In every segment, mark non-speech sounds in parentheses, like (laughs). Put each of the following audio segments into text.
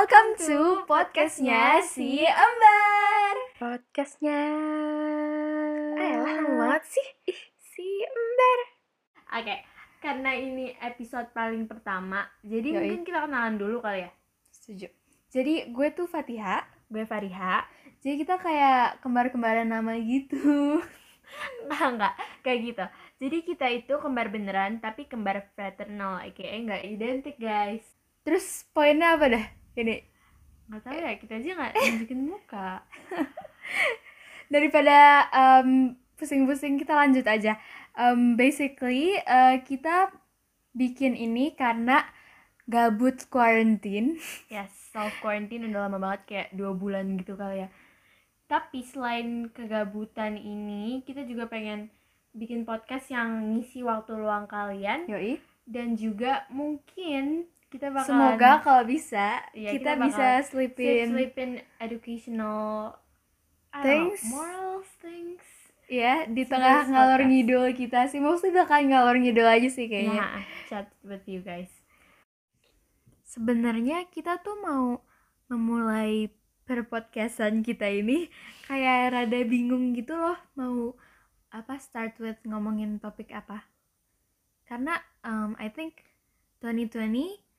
Welcome to podcastnya si Ember. Podcastnya Ayolah, banget sih. Ih, si Ember. Oke, karena ini episode paling pertama Jadi Yoi. mungkin kita kenalan dulu kali ya Setuju. Jadi gue tuh Fatiha. Gue Fariha Jadi kita kayak kembar-kembaran nama gitu. (laughs) Enggak, enggak, kayak gitu Jadi kita itu kembar beneran tapi kembar fraternal Aka enggak identik guys Terus poinnya apa dah? Ini Nggak tahu ya, kita aja nggak nunjukin muka (laughs) daripada em, pusing-pusing kita lanjut aja. Em, basically eh, kita bikin ini karena gabut quarantine. (laughs) Yes, self quarantine udah lama banget kayak dua bulan gitu kali ya. Tapi selain kegabutan ini, kita juga pengen bikin podcast yang ngisi waktu luang kalian Yoi. dan juga mungkin kita bakal Semoga kalau bisa Iya, kita, kita bisa bakal selipin selipin educational don't know, Things. moral things. ya di tengah ngalor podcast. ngidul kita sih. Mostly bakal ngalor ngidul aja sih kayaknya. Nah, chat with you guys. Sebenarnya kita tuh mau memulai perpodcastan kita ini kayak rada bingung gitu loh mau apa start with ngomongin topik apa. Karena um, I think 2020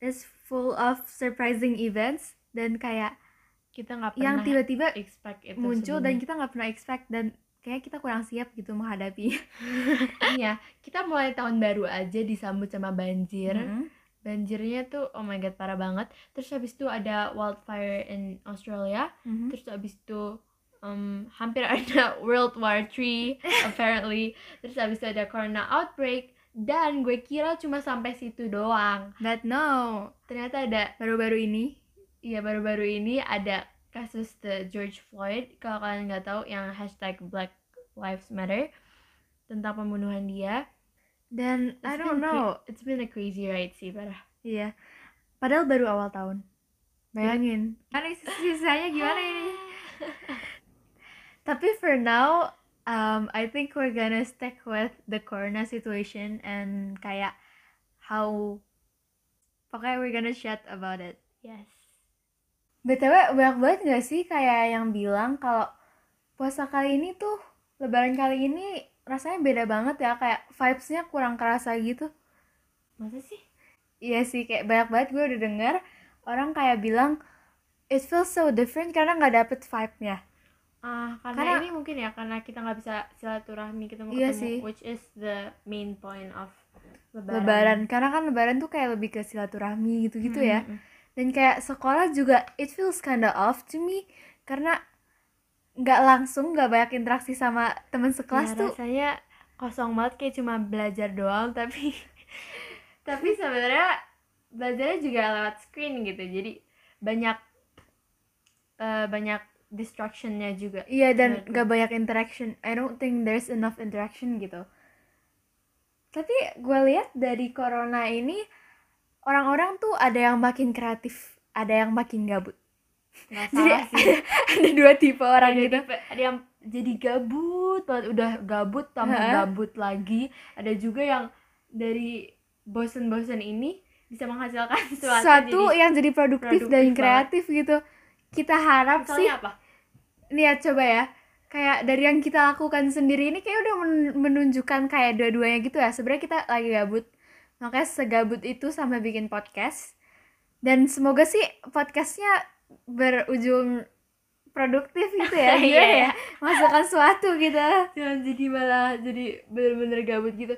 is full of surprising events dan kayak Kita nggak yang pernah tiba-tiba expect itu muncul dan sebelumnya. kita nggak pernah expect dan kayak kita kurang siap gitu menghadapi. (laughs) iya, kita mulai tahun baru aja disambut sama banjir. Mm-mm. banjirnya tuh oh my god parah banget terus habis itu ada wildfire in Australia Mhm. terus habis itu um, hampir (laughs) ada World War 3 (laughs) apparently terus habis itu ada corona outbreak dan gue kira cuma sampai situ doang But no, ternyata ada baru-baru ini ya baru-baru ini ada kasus the George Floyd kalau kalian nggak tahu yang hashtag Black Lives Matter tentang pembunuhan dia dan I don't know it's been a crazy ride sih parah Iya. Padahal baru awal tahun. Bayangin. Kan sisanya gimana ini? (laughs) Tapi for now, um, I think we're gonna stick with the corona situation and kayak how pokoknya we're gonna chat about it. yes BTW banyak banget gak sih kayak yang bilang kalau puasa kali ini tuh lebaran kali ini rasanya beda banget ya kayak vibes-nya kurang kerasa gitu. masa sih Iya sih, kayak banyak banget gue udah denger orang kayak bilang it feels so different karena nggak dapet vibe-nya. Ah, karena, Karena- ini mungkin ya karena kita nggak bisa silaturahmi ketemu Iya ketemu, sih. which is the main point of lebaran. Lebaran. karena kan lebaran tuh kayak lebih ke silaturahmi gitu-gitu ya. Mm, mm, mm. Dan kayak sekolah juga it feels kinda off to me karena nggak langsung nggak banyak interaksi sama temen sekelas Ya, tuh. rasanya kosong banget kayak cuma belajar doang (laughs) tapi tapi sebenarnya belajarnya juga lewat screen gitu jadi banyak eh, banyak distractionnya juga Iya dan Menurut gue. nggak banyak interaction. I don't think there's enough interaction gitu. Tapi gue lihat dari corona ini orang-orang tuh ada yang makin kreatif, ada yang makin gabut. (laughs) Jadi sih ada, (laughs) ada dua tipe orang ada gitu. tipe- ada yang jadi gabut banget udah gabut tambah Heeh. gabut lagi ada juga yang dari bosen-bosen ini bisa menghasilkan (laughs) sesuatu, jadi yang jadi produktif, produktif dan banget. kreatif gitu. Kita harap sih, misalnya apa lihat coba ya. Kayak dari yang kita lakukan sendiri ini kayak udah men- menunjukkan kayak dua-duanya gitu ya. Sebenarnya kita lagi gabut. Makanya segabut itu sampai bikin podcast. Dan semoga sih podcastnya berujung produktif gitu ya. (laughs) Iya, ya? iya. Masukkan suatu gitu. jangan jadi malah jadi bener-bener gabut gitu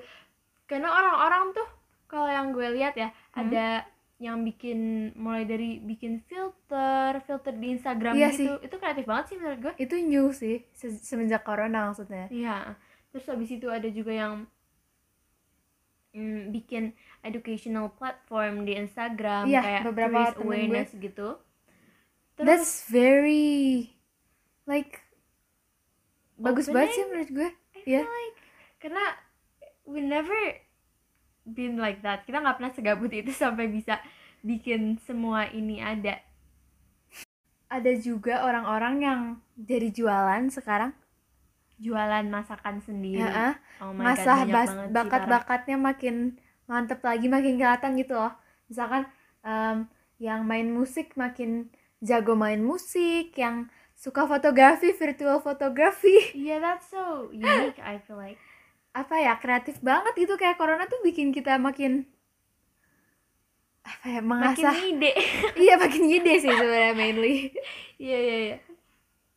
karena orang-orang tuh kalau yang gue lihat ya Hmm. ada yang bikin mulai dari bikin filter filter di Instagram Iya gitu itu kreatif banget sih menurut gue Itu new sih se- semenjak corona maksudnya. iya terus habis itu ada juga yang mm, bikin educational platform di Instagram Iya, kayak beberapa temen gue. awareness gitu terus That's very like bagus banget sih menurut gue. Iya. feel like karena we never been like that kita nggak pernah segabut itu sampai bisa bikin semua ini ada Ada juga orang-orang yang jadi jualan sekarang. jualan masakan sendiri Heeh. oh my God, Masah parah. bakat-bakatnya makin mantep lagi, makin kelihatan gitu loh. Misalkan em, yang main musik makin jago main musik yang suka fotografi virtual fotografi yeah that's so unique I feel like apa ya kreatif banget gitu. Kayak corona tuh bikin kita makin apa ya makin mengasah ide (laughs) iya makin ide sih sebenarnya mainly. Iya iya iya.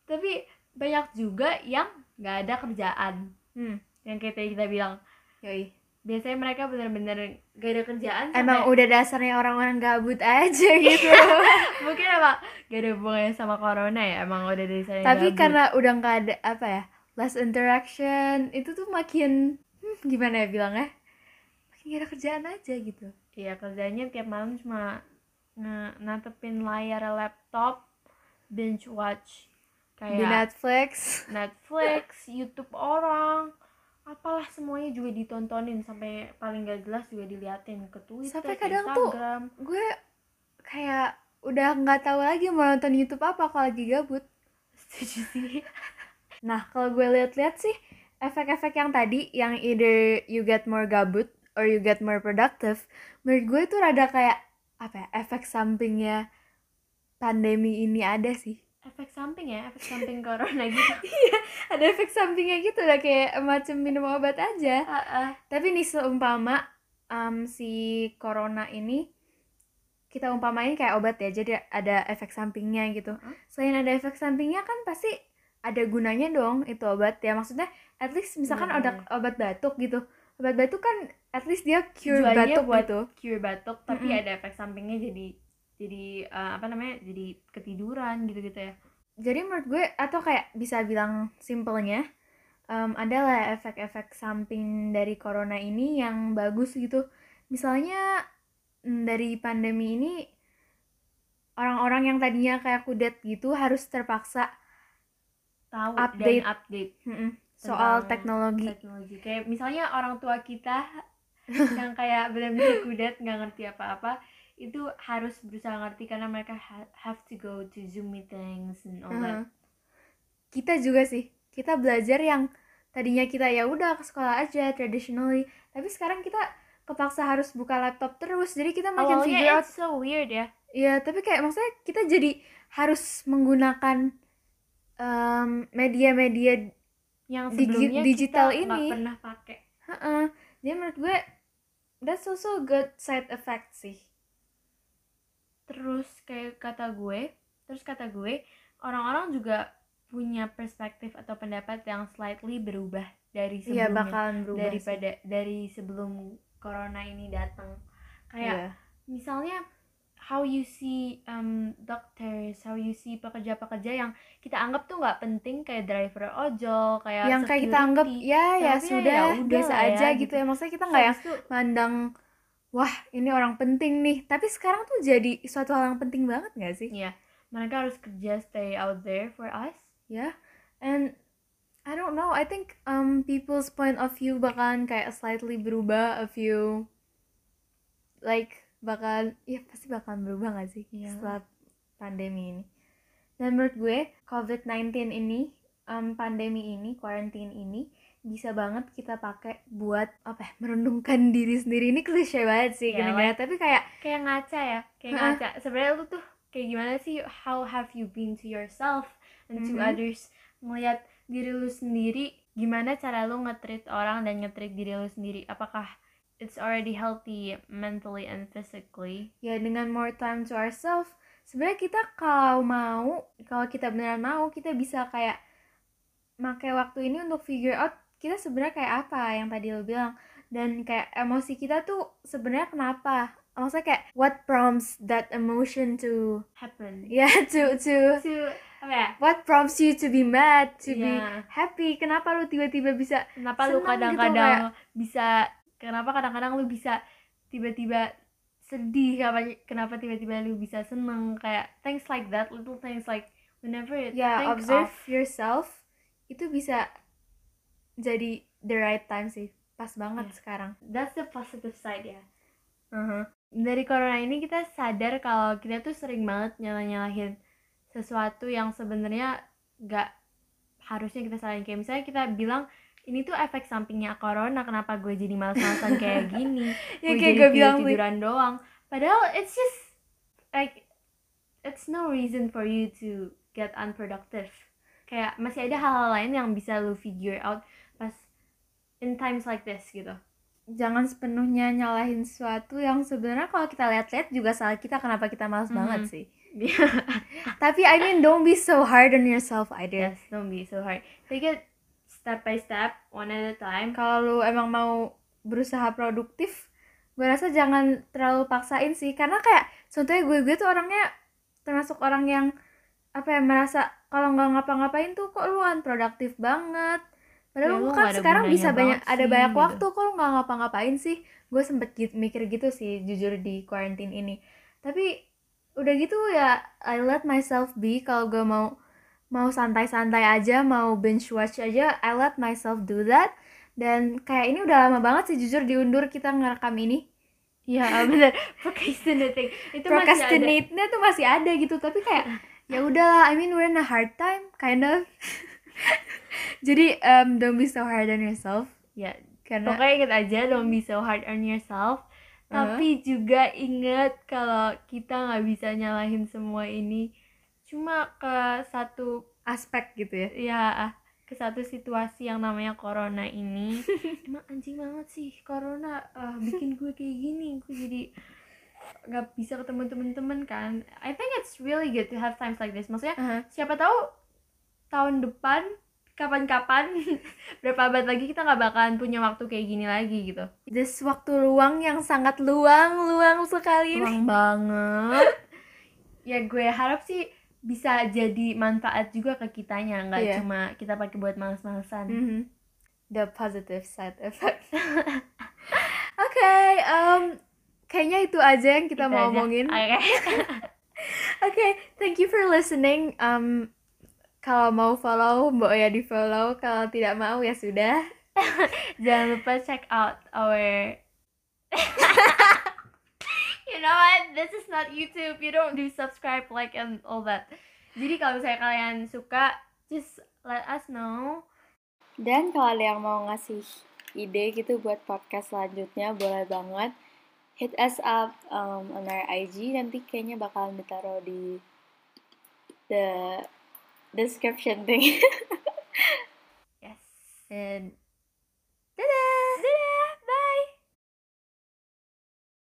Tapi banyak juga yang nggak ada kerjaan. Hmm. yang kayak tadi kita bilang. Yoi. Biasanya mereka bener-bener gak ada kerjaan emang sampai- udah dasarnya orang-orang gabut aja gitu. (laughs) Mungkin emang gak ada hubungannya sama corona ya emang udah dari sana tapi karena udah nggak ada apa ya less interaction itu tuh makin hmm, gimana ya bilangnya makin gak ada kerjaan aja gitu Iya kerjanya tiap malam cuma natepin layar laptop binge watch di kayak Netflix Netflix, YouTube orang, apalah semuanya juga ditontonin sampai paling gak jelas juga diliatin ke Twitter, Sampai kadang tuh- Instagram. gue kayak udah nggak tahu lagi mau nonton YouTube apa kalau lagi gabut (laughs) Setuju sih. Nah, kalau gue lihat-lihat sih efek-efek yang tadi yang either you get more gabut or you get more productive, menurut gue itu rada kayak apa ya, efek sampingnya pandemi ini ada sih. Efek samping ya, efek samping corona gitu. (laughs) Ada efek sampingnya gitu lah kayak macam minum obat aja. Ah, ah. Tapi nih seumpama um, si corona ini kita umpamain kayak obat ya, jadi ada efek sampingnya gitu. Selain ada efek sampingnya kan pasti ada gunanya dong itu obat ya. Maksudnya at least misalkan Bener-bener. obat obat batuk gitu. Obat batuk kan at least dia cure Tujuannya batuk buat gitu. Cure batuk, tapi Mm-mm. ada efek sampingnya jadi jadi eh, apa namanya? Jadi ketiduran gitu-gitu ya. Jadi menurut gue atau kayak bisa bilang simpelnya um, adalah efek-efek samping dari corona ini yang bagus gitu. Misalnya mm, dari pandemi ini orang-orang yang tadinya kayak kudet gitu harus terpaksa Tahu Update. dan update mm-mm, soal teknologi. teknologi kayak misalnya orang tua kita (laughs) yang kayak benar-benar kudet nggak ngerti apa-apa itu harus berusaha ngerti karena mereka ha- have to go to zoom meetings and all that. Kita juga sih, kita belajar yang tadinya kita ya udah ke sekolah aja traditionally, tapi sekarang kita kepaksa harus buka laptop terus, jadi kita makin figure awalnya out it's so weird ya Iya, tapi kayak maksudnya kita jadi harus menggunakan em, media-media yang Digi- sebelumnya digital kita ini. pernah pakai Heeh. Jadi menurut gue that's also a good side effect sih. terus kayak kata gue terus kata gue orang-orang juga punya perspektif atau pendapat yang slightly berubah dari Iya sebelumnya bakalan berubah daripada dari sebelum corona ini datang kayak Iya. misalnya how you see um, doctors, how you see pekerja-pekerja yang kita anggap tuh nggak penting kayak driver ojol, kayak Yang kayak kita anggap security. ya ya Tapi ya sudah ya udah biasa lah ya, aja gitu gitu. ya. Maksudnya kita nggak yang mandang wah ini orang penting nih. Tapi sekarang tuh jadi suatu hal yang penting banget gak sih? Iya, mereka harus kerja stay out there for us. Ya. And I don't know. I think um people's point of view bakalan kayak slightly berubah a few like bakalan ya pasti bakalan berubah gak sih Iya. setelah pandemi ini. Dan menurut gue COVID-19 ini um, pandemi ini, quarantine ini bisa banget kita pakai buat apa ya, merenungkan (laughs) diri sendiri ini klise banget sih Iya, kedengarannya. tapi kayak Kayak ngaca ya, kayak Ha-ha. ngaca. Sebenarnya lu tuh kayak gimana sih? How have you been to yourself and to Mhm. others? Melihat diri lu sendiri, gimana cara lu nge-treat orang dan nge-treat diri lu sendiri? Apakah it's already healthy mentally and physically? ya dengan more time to ourselves sebenarnya kita kalau mau kalau kita beneran mau kita bisa kayak pakai waktu ini untuk figure out kita sebenarnya kayak apa yang tadi lo bilang dan kayak emosi kita tuh sebenarnya kenapa maksudnya kayak what prompts that emotion to Happen. (laughs) ya to to To apa ya? what prompts you to be mad to be Iya. happy kenapa lu tiba-tiba bisa kenapa lu gitu, kadang-kadang kayak- bisa kenapa kadang-kadang lu bisa tiba-tiba sedih? Kenapa kenapa tiba-tiba lu bisa seneng? Kayak things like that little things like whenever you ya think observe of yourself itu bisa jadi the right time sih. Pas banget Iya. sekarang. That's the positive side ya. Uh-huh. dari corona ini kita sadar kalau kita tuh sering banget nyalah-nyalahin sesuatu yang sebenarnya nggak harusnya kita salahin. Kayak misalnya kita bilang ini tuh efek sampingnya corona kenapa gue jadi malas-malasan kayak (laughs) gini? Ya gue kayak jadi gue bilang tidur tiduran doang. Padahal it's just like it's no reason for you to get unproductive. Kayak masih ada hal-hal lain yang bisa lu figure out pas in times like this gitu. Jangan sepenuhnya nyalahin sesuatu yang sebenarnya kalau kita lihat-lihat juga salah kita kenapa kita malas Mhm. banget sih. (laughs) Tapi I mean don't be so hard on yourself either. Yes don't be so hard. Take it step by step one at a time. Kalau lu emang mau berusaha produktif gue rasa jangan terlalu paksain sih. Karena kayak contohnya gue gue tuh orangnya termasuk orang yang apa ya merasa kalau nggak ngapa-ngapain tuh kok lu unproduktif banget. Ya, padahal lu lu kan sekarang bisa banyak banget ada sih, banyak gitu. waktu kok lu nggak ngapa-ngapain sih. Gue sempet gitu, mikir gitu sih jujur di quarantine ini. Tapi udah gitu ya I let myself be kalau gue mau mau santai-santai aja mau binge watch aja I let myself do that. Dan kayak ini udah lama banget sih jujur diundur kita ngerekam ini. Ya (laughs) bener. Procrastinating. Itu masih ada. Procrastinate-nya tuh masih ada gitu tapi kayak (laughs) ya udahlah I mean we're in a hard time kind of. (laughs) Jadi um, don't be so hard on yourself. Ya karena pokoknya inget aja don't be so hard on yourself. Uh-huh. tapi juga inget kalau kita nggak bisa nyalahin semua ini cuma ke satu aspek gitu ya? Ya ke satu situasi yang namanya corona ini. (laughs) Emang anjing banget sih corona ah, bikin gue kayak gini. Gue jadi nggak bisa ketemu temen-temen kan. I think it's really good to have times like this. Maksudnya Uh-huh. siapa tahu tahun depan kapan-kapan (laughs) berapa abad lagi kita nggak bakalan punya waktu kayak gini lagi gitu. This waktu luang yang sangat luang luang sekali. Ini Luang banget. (laughs) Ya gue harap sih bisa jadi manfaat juga ke kitanya nggak Iya. cuma kita pakai buat males-malesan Mhm. the positive side effect (laughs) oke um, kayaknya itu aja yang kita Itu mau aja. omongin Oke. (laughs) Oke, thank you for listening. Um, kalau mau follow, Mbak ya di follow. Kalau tidak mau ya sudah. (laughs) Jangan lupa check out our You know what? This is not YouTube. You don't do subscribe, like and all that. Jadi kalau misalnya kalian suka, just let us know. Dan kalau ada yang mau ngasih ide gitu buat podcast selanjutnya, boleh banget. Hit us up um, on our IG. Nanti kayaknya bakalan ditaruh di the description thing. (laughs) Yes. And